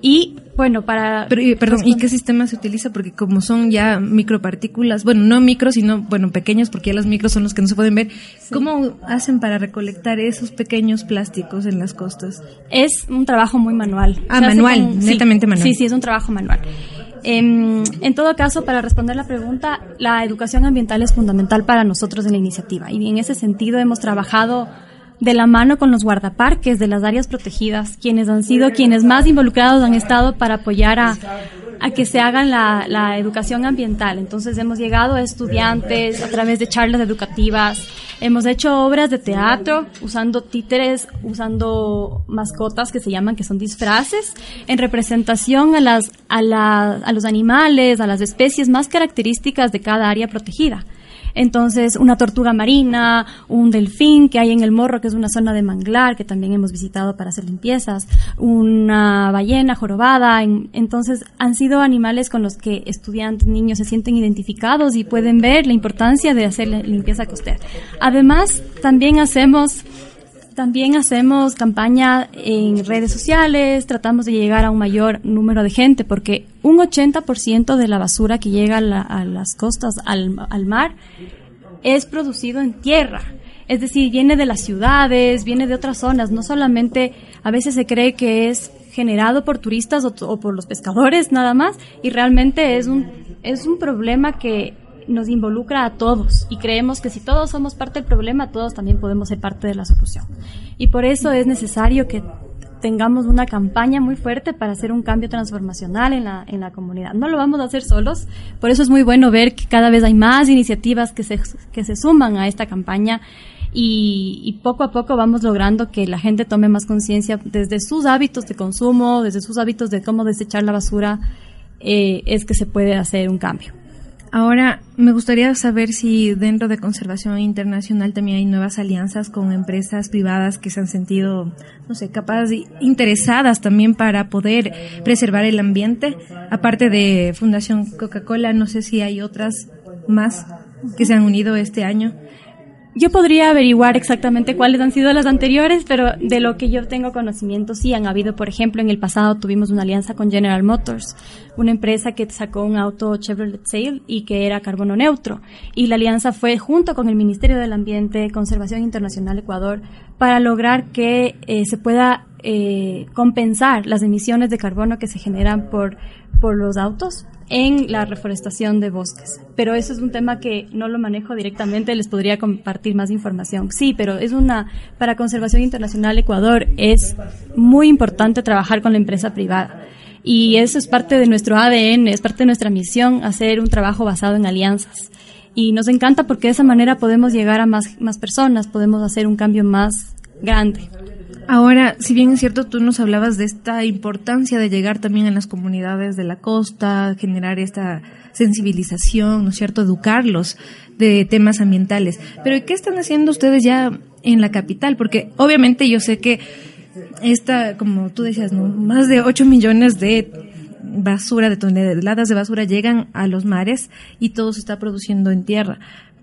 Y bueno, para Pero, y- perdón, ¿y qué sistema se utiliza? Porque como son ya micropartículas, bueno, no micros, sino, bueno, pequeños, porque ya los micros son los que no se pueden ver. ¿Cómo hacen para recolectar esos pequeños plásticos en las costas? Es un trabajo muy manual. Ah, Se manual, con- sí, netamente manual. Sí, sí, es un trabajo manual. Em, en todo caso, para responder la pregunta, la educación ambiental es fundamental para nosotros en la iniciativa y en ese sentido hemos trabajado de la mano con los guardaparques de las áreas protegidas, quienes han sido quienes más involucrados han estado para apoyar a, que se hagan la, la educación ambiental. Entonces hemos llegado a estudiantes a través de charlas educativas, hemos hecho obras de teatro usando títeres, usando mascotas que se llaman, que son disfraces, en representación a, las, a, la- a los animales, a las especies más características de cada área protegida. Entonces, una tortuga marina, un delfín que hay en el morro, que es una zona de manglar que también hemos visitado para hacer limpiezas, una ballena jorobada. en- entonces, han sido animales con los que estudiantes, niños se sienten identificados y pueden ver la importancia de hacer la limpieza costera. Además, también hacemos también hacemos campaña en redes sociales, tratamos de llegar a un mayor número de gente, porque un 80% de la basura que llega a, la- a las costas, al, mar, es producido en tierra. Es decir, viene de las ciudades, viene de otras zonas, no solamente a veces se cree que es generado por turistas o, o por los pescadores nada más, y realmente es un, es un problema que nos involucra a todos y creemos que si todos somos parte del problema, todos también podemos ser parte de la solución. Y por eso es necesario que tengamos una campaña muy fuerte para hacer un cambio transformacional en la, en la comunidad. No lo vamos a hacer solos, por eso es muy bueno ver que cada vez hay más iniciativas que se, que se suman a esta campaña y, poco a poco vamos logrando que la gente tome más conciencia desde sus hábitos de consumo, desde sus hábitos de cómo desechar la basura, eh, es que se puede hacer un cambio. Ahora, me gustaría saber si dentro de Conservación Internacional también hay nuevas alianzas con empresas privadas que se han sentido, no sé, capaces interesadas también para poder preservar el ambiente. Aparte de Fundación Coca-Cola, no sé si hay otras más que se han unido este año. Yo podría averiguar exactamente cuáles han sido las anteriores, pero de lo que yo tengo conocimiento, sí han habido, por ejemplo, en el pasado tuvimos una alianza con General Motors, una empresa que sacó un auto Chevrolet Sail y que era carbono neutro. Y la alianza fue junto con el Ministerio del Ambiente, Conservación Internacional Ecuador, para lograr que eh, se pueda eh, compensar las emisiones de carbono que se generan por, por los autos en la reforestación de bosques. Pero eso es un tema que no lo manejo directamente, les podría compartir más información. Sí, pero es una, para Conservación Internacional Ecuador es muy importante trabajar con la empresa privada. Y eso es parte de nuestro ADN, es parte de nuestra misión, hacer un trabajo basado en alianzas. Y nos encanta porque de esa manera podemos llegar a más, más personas, podemos hacer un cambio más grande. Ahora, si bien es cierto, tú nos hablabas de esta importancia de llegar también a las comunidades de la costa, generar esta sensibilización, ¿no es cierto?, educarlos de temas ambientales. Pero ¿qué están haciendo ustedes ya en la capital? Porque obviamente yo sé que esta, como tú decías, ¿no? más de 8 millones de basura, de toneladas de basura llegan a los mares y todo se está produciendo en tierra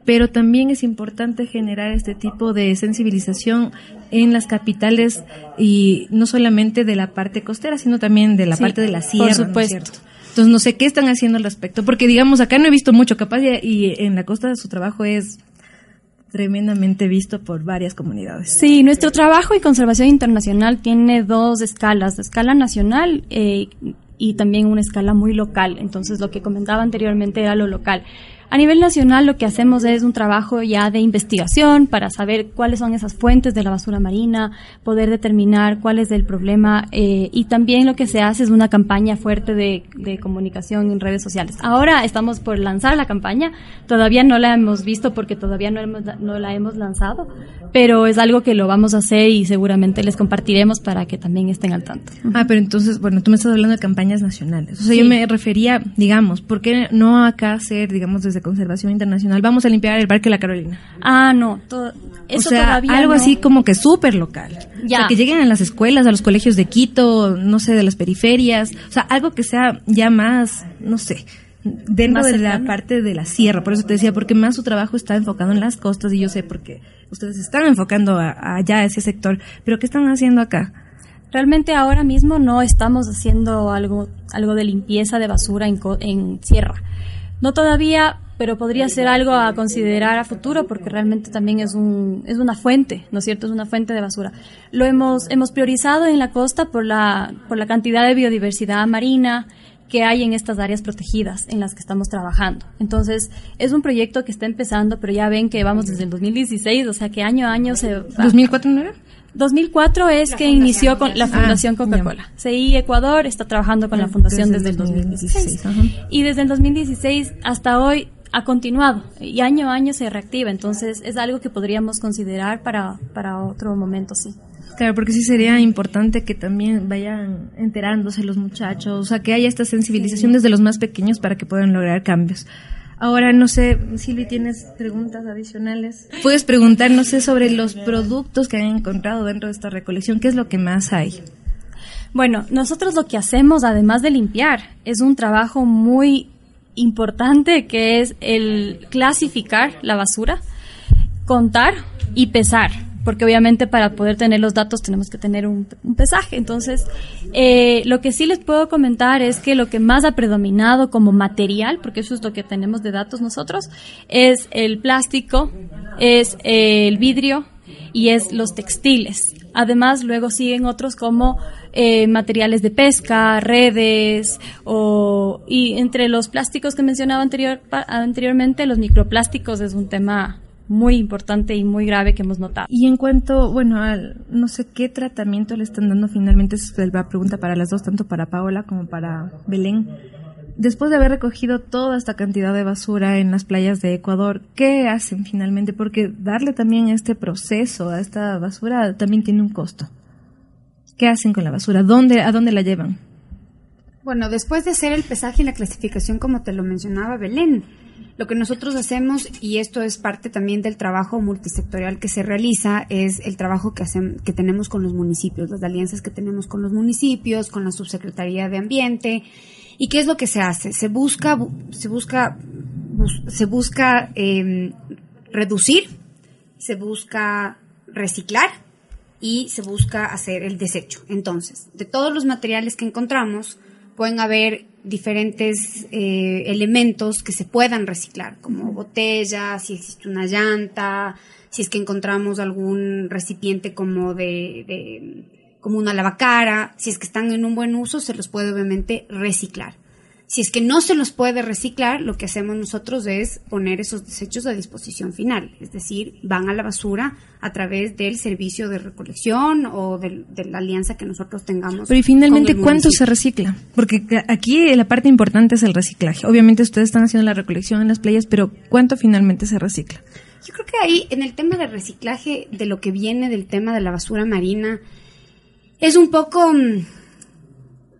pero también es importante generar este tipo de sensibilización en las capitales y no solamente de la parte costera, sino también de la Sí, parte de la por sierra. ¿no es supuesto. cierto? Entonces no sé qué están haciendo al respecto, porque digamos acá no he visto mucho, capaz y, y en la costa su trabajo es tremendamente visto por varias comunidades. Sí, nuestro trabajo y conservación internacional tiene dos escalas, la escala nacional eh, y también una escala muy local. Entonces, lo que comentaba anteriormente era lo local. A nivel nacional lo que hacemos es un trabajo ya de investigación para saber cuáles son esas fuentes de la basura marina, poder determinar cuál es el problema eh, y también lo que se hace es una campaña fuerte de, de, comunicación en redes sociales. Ahora estamos por lanzar la campaña, todavía no la hemos visto porque todavía no, hemos, no la hemos lanzado, pero es algo que lo vamos a hacer y seguramente les compartiremos para que también estén al tanto. Ah, pero entonces, bueno, tú me estás hablando de campañas nacionales. O sea, sí. yo me refería, digamos, ¿por qué no acá hacer, digamos, desde Conservación Internacional, vamos a limpiar el Parque La Carolina? Ah, no, todo, eso o sea, todavía algo no. así como que súper local. Ya. O sea, que lleguen a las escuelas, a los colegios de Quito, no sé, de las periferias. O sea, algo que sea ya más, no sé, dentro de la parte de la sierra. Por eso te decía, porque más su trabajo está enfocado en las costas y yo sé porque ustedes están enfocando a- a allá a ese sector. Pero ¿qué están haciendo acá? Realmente ahora mismo no estamos haciendo algo, algo de limpieza de basura en, en sierra. No todavía, pero podría ser algo a considerar a futuro porque realmente también es un es una fuente, ¿no es cierto? Es una fuente de basura. Lo hemos hemos priorizado en la costa por la por la cantidad de biodiversidad marina que hay en estas áreas protegidas en las que estamos trabajando. Entonces, es un proyecto que está empezando, pero ya ven que vamos desde el 2016, o sea que año a año se va. ¿2004 no era? 2004 es que inició con la Fundación Ah, Coca-Cola. CI Ecuador está trabajando con la Ah, fundación desde desde, el el 2016. 2016, ajá. Y desde el 2016 hasta hoy ha continuado y año a año se reactiva. Entonces es algo que podríamos considerar para, para otro momento, sí. Claro, porque sí sería importante que también vayan enterándose los muchachos, o sea, que haya esta sensibilización desde los más pequeños para que puedan lograr cambios. Ahora, no sé, Silvi, ¿tienes preguntas adicionales? Puedes preguntar, no sé, sobre los productos que han encontrado dentro de esta recolección, ¿qué es lo que más hay? Bueno, nosotros lo que hacemos, además de limpiar, es un trabajo muy importante que es el clasificar la basura, contar y pesar. Porque obviamente para poder tener los datos tenemos que tener un, pesaje. Entonces, eh, lo que sí les puedo comentar es que lo que más ha predominado como material, porque eso es lo que tenemos de datos nosotros, es el plástico, es el vidrio y es los textiles. Además, luego siguen otros como eh, materiales de pesca, redes, o, y entre los plásticos que mencionaba anterior, anteriormente, los microplásticos es un tema muy importante y muy grave que hemos notado. Y en cuanto, bueno, al, no sé qué tratamiento le están dando finalmente, es la pregunta para las dos, tanto para Paola como para Belén. Después de haber recogido toda esta cantidad de basura en las playas de Ecuador, ¿qué hacen finalmente? Porque darle también este proceso a esta basura también tiene un costo. ¿Qué hacen con la basura? ¿Dónde, ¿A dónde la llevan? Bueno, después de hacer el pesaje y la clasificación, como te lo mencionaba Belén, lo que nosotros hacemos, y esto es parte también del trabajo multisectorial que se realiza, es el trabajo que, hacen, que tenemos con los municipios, las alianzas que tenemos con los municipios, con la Subsecretaría de Ambiente. ¿Y qué es lo que se hace? Se busca, bu- se busca, bus- se busca eh, reducir, se busca reciclar y se busca hacer el desecho. Entonces, de todos los materiales que encontramos, pueden haber diferentes eh, elementos que se puedan reciclar, como botellas, si existe una llanta, si es que encontramos algún recipiente como de, de- como una lavacara, si es que están en un buen uso, se los puede obviamente reciclar. Si es que no se los puede reciclar, lo que hacemos nosotros es poner esos desechos a disposición final, es decir, van a la basura a través del servicio de recolección o de, la alianza que nosotros tengamos. Pero y finalmente, ¿cuánto se recicla? Porque aquí la parte importante es el reciclaje. Obviamente ustedes están haciendo la recolección en las playas, pero ¿cuánto finalmente se recicla? Yo creo que ahí, en el tema del reciclaje, de lo que viene del tema de la basura marina, es un poco.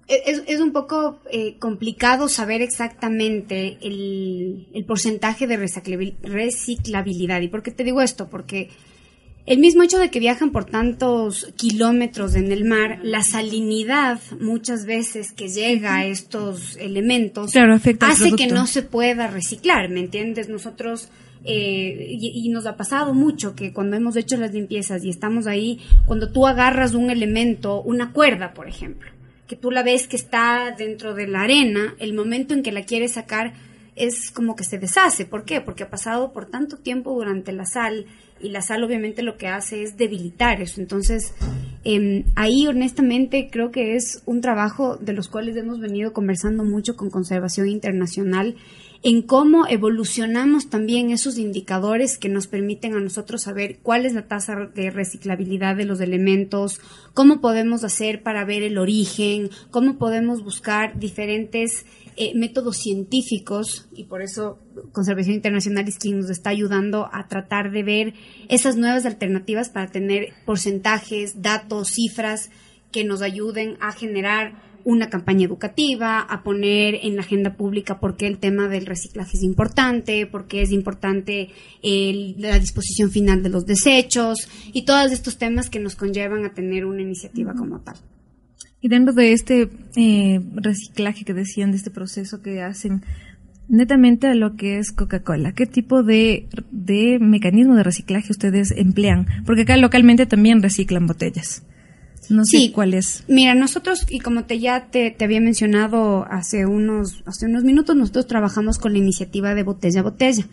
Es, es un poco eh, complicado saber exactamente el, el porcentaje de reciclabil- reciclabilidad. ¿Y por qué te digo esto? Porque el mismo hecho de que viajan por tantos kilómetros en el mar, la salinidad muchas veces que llega a estos elementos Claro, hace que no se pueda reciclar, ¿me entiendes? Nosotros, eh, y, y nos ha pasado mucho que cuando hemos hecho las limpiezas y estamos ahí, cuando tú agarras un elemento, una cuerda, por ejemplo, que tú la ves que está dentro de la arena, el momento en que la quieres sacar es como que se deshace. ¿Por qué? Porque ha pasado por tanto tiempo durante la sal y la sal obviamente lo que hace es debilitar eso. Entonces, Em, ahí honestamente creo que es un trabajo de los cuales hemos venido conversando mucho con Conservación Internacional en cómo evolucionamos también esos indicadores que nos permiten a nosotros saber cuál es la tasa de reciclabilidad de los elementos, cómo podemos hacer para ver el origen, cómo podemos buscar diferentes eh, métodos científicos y por eso Conservación Internacional es quien nos está ayudando a tratar de ver esas nuevas alternativas para tener porcentajes, datos, cifras que nos ayuden a generar una campaña educativa, a poner en la agenda pública por qué el tema del reciclaje es importante, por qué es importante la disposición final de los desechos y todos estos temas que nos conllevan a tener una iniciativa como tal. Y dentro de este eh, reciclaje que decían, de este proceso que hacen, netamente a lo que es Coca-Cola, ¿qué tipo de, de mecanismo de reciclaje ustedes emplean? Porque acá localmente también reciclan botellas. No sé cuál es. Mira, nosotros, y como te ya te, había mencionado hace unos, hace unos minutos, nosotros trabajamos con la iniciativa de botella a botella.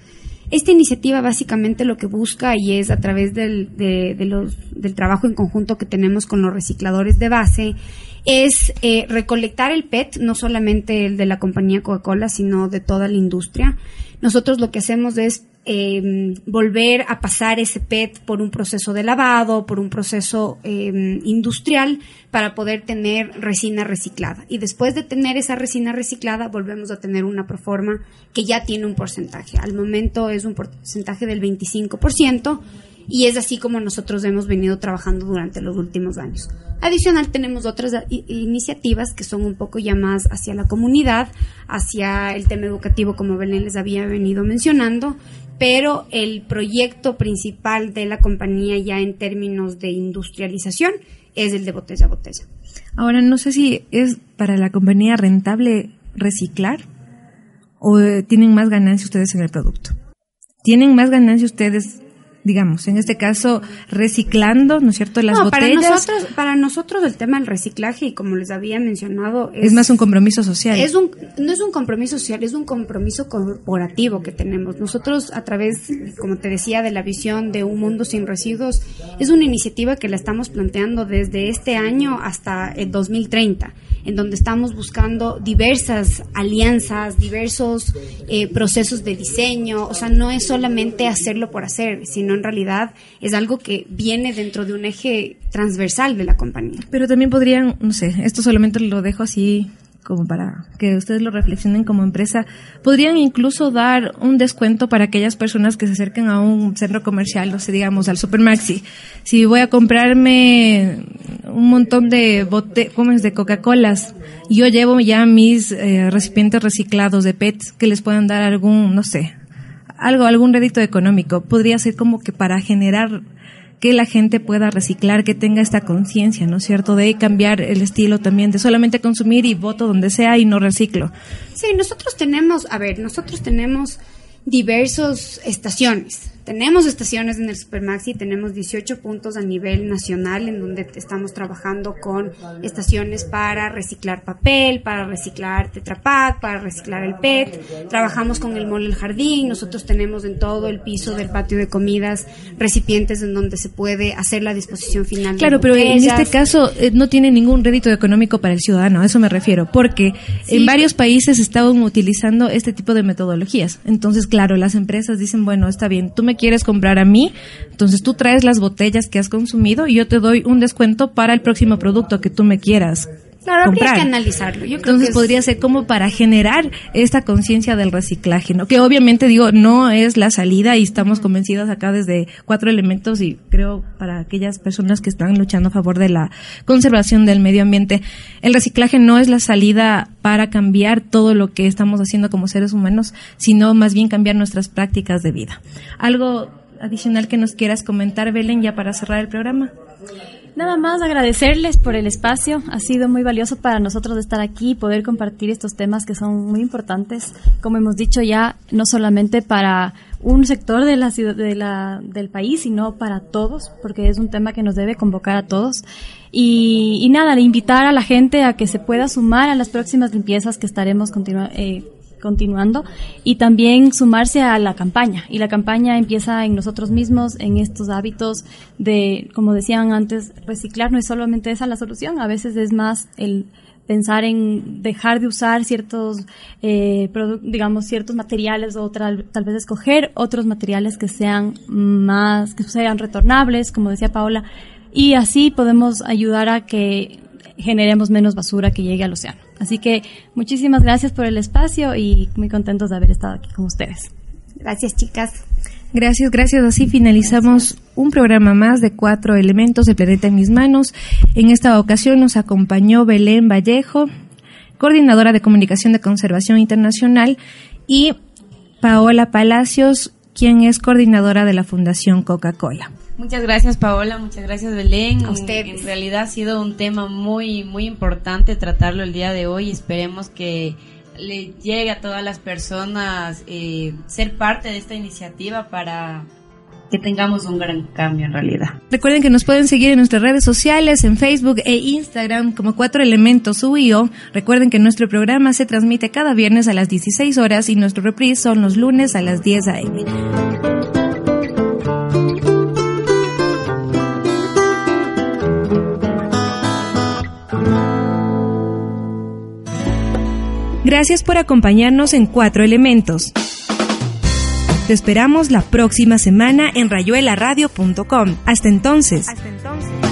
Esta iniciativa básicamente lo que busca y es a través del, de, los, del trabajo en conjunto que tenemos con los recicladores de base, es eh, recolectar el PET, no solamente el de la compañía Coca-Cola, sino de toda la industria. Nosotros lo que hacemos es eh, volver a pasar ese PET por un proceso de lavado, por un proceso eh, industrial para poder tener resina reciclada. Y después de tener esa resina reciclada, volvemos a tener una proforma que ya tiene un porcentaje. Al momento es un porcentaje del 25% y es así como nosotros hemos venido trabajando durante los últimos años. Adicional tenemos otras iniciativas que son un poco ya más hacia la comunidad, hacia el tema educativo como Belén les había venido mencionando, pero el proyecto principal de la compañía ya en términos de industrialización es el de botella a botella. Ahora no sé si es para la compañía rentable reciclar o eh, tienen más ganancia ustedes en el producto. ¿Tienen más ganancia ustedes digamos, en este caso reciclando, ¿no es cierto?, las no, Para nosotros, para nosotros el tema del reciclaje, y como les había mencionado, es, más un compromiso social. Es un, no es un compromiso social, es un compromiso corporativo que tenemos. Nosotros, a través, como te decía, de la visión de un mundo sin residuos, es una iniciativa que la estamos planteando desde este año hasta el 2030 en donde estamos buscando diversas alianzas, diversos eh, procesos de diseño, o sea, no es solamente hacerlo por hacer, sino en realidad es algo que viene dentro de un eje transversal de la compañía. Pero también podrían, no sé, esto solamente lo dejo así como para que ustedes lo reflexionen como empresa, podrían incluso dar un descuento para aquellas personas que se acerquen a un centro comercial, o sea, digamos, al Supermaxi. Si voy a comprarme un montón de bote de Coca-Colas, yo llevo ya mis eh, recipientes reciclados de PET que les puedan dar algún, no sé, algo, algún rédito económico. Podría ser como que para generar que la gente pueda reciclar, que tenga esta conciencia, ¿no es cierto?, de cambiar el estilo también, de solamente consumir y voto donde sea y no reciclo. Sí, nosotros tenemos, a ver, nosotros tenemos diversas estaciones. Tenemos estaciones en el Supermaxi, tenemos 18 puntos a nivel nacional en donde estamos trabajando con estaciones para reciclar papel, para reciclar tetrapack, para reciclar el PET. Trabajamos con el mole El Jardín, nosotros tenemos en todo el piso del patio de comidas recipientes en donde se puede hacer la disposición final. Claro, pero en este caso eh, no tiene ningún rédito económico para el ciudadano, a eso me refiero, porque en varios países estaban utilizando este tipo de metodologías. Entonces, claro, las empresas dicen, bueno, está bien, tú me quieres comprar a mí, entonces tú traes las botellas que has consumido y yo te doy un descuento para el próximo producto que tú me quieras Claro, comprar. habría que analizarlo. Yo creo Entonces podría ser como para generar esta conciencia del reciclaje, ¿no? Que obviamente digo, no es la salida y estamos convencidos acá desde cuatro elementos y creo para aquellas personas que están luchando a favor de la conservación del medio ambiente, el reciclaje no es la salida para cambiar todo lo que estamos haciendo como seres humanos, sino más bien cambiar nuestras prácticas de vida. Algo adicional que nos quieras comentar, Belén, ya para cerrar el programa. Nada más agradecerles por el espacio. Ha sido muy valioso para nosotros estar aquí y poder compartir estos temas que son muy importantes, como hemos dicho ya, no solamente para un sector de la, de la, del país, sino para todos, porque es un tema que nos debe convocar a todos. Y, nada, de invitar a la gente a que se pueda sumar a las próximas limpiezas que estaremos eh, continuando y también sumarse a la campaña. Y la campaña empieza en nosotros mismos, en estos hábitos de, como decían antes, reciclar no es solamente esa la solución, a veces es más el pensar en dejar de usar ciertos, eh, digamos, ciertos materiales o tal, tal vez escoger otros materiales que sean más, que sean retornables, como decía Paola, y así podemos ayudar a que generemos menos basura que llegue al océano. Así que muchísimas gracias por el espacio y muy contentos de haber estado aquí con ustedes. Gracias, chicas. Gracias, gracias. Así finalizamos un programa más de cuatro elementos de Planeta en mis manos. En esta ocasión nos acompañó Belén Vallejo, coordinadora de comunicación de conservación internacional, y Paola Palacios, quien es coordinadora de la Fundación Coca-Cola. Muchas gracias Paola, muchas gracias Belén. A usted. En realidad ha sido un tema muy, muy importante tratarlo el día de hoy. Esperemos que le llegue a todas las personas eh, ser parte de esta iniciativa para que tengamos un gran cambio en realidad. Recuerden que nos pueden seguir en nuestras redes sociales, en Facebook e Instagram como Cuatro Elementos UIO. Recuerden que nuestro programa se transmite cada viernes a las 16 horas y nuestro reprise son los lunes a las 10 a.m. Gracias por acompañarnos en Cuatro Elementos. Te esperamos la próxima semana en rayuelaradio.com. Hasta entonces. Hasta entonces.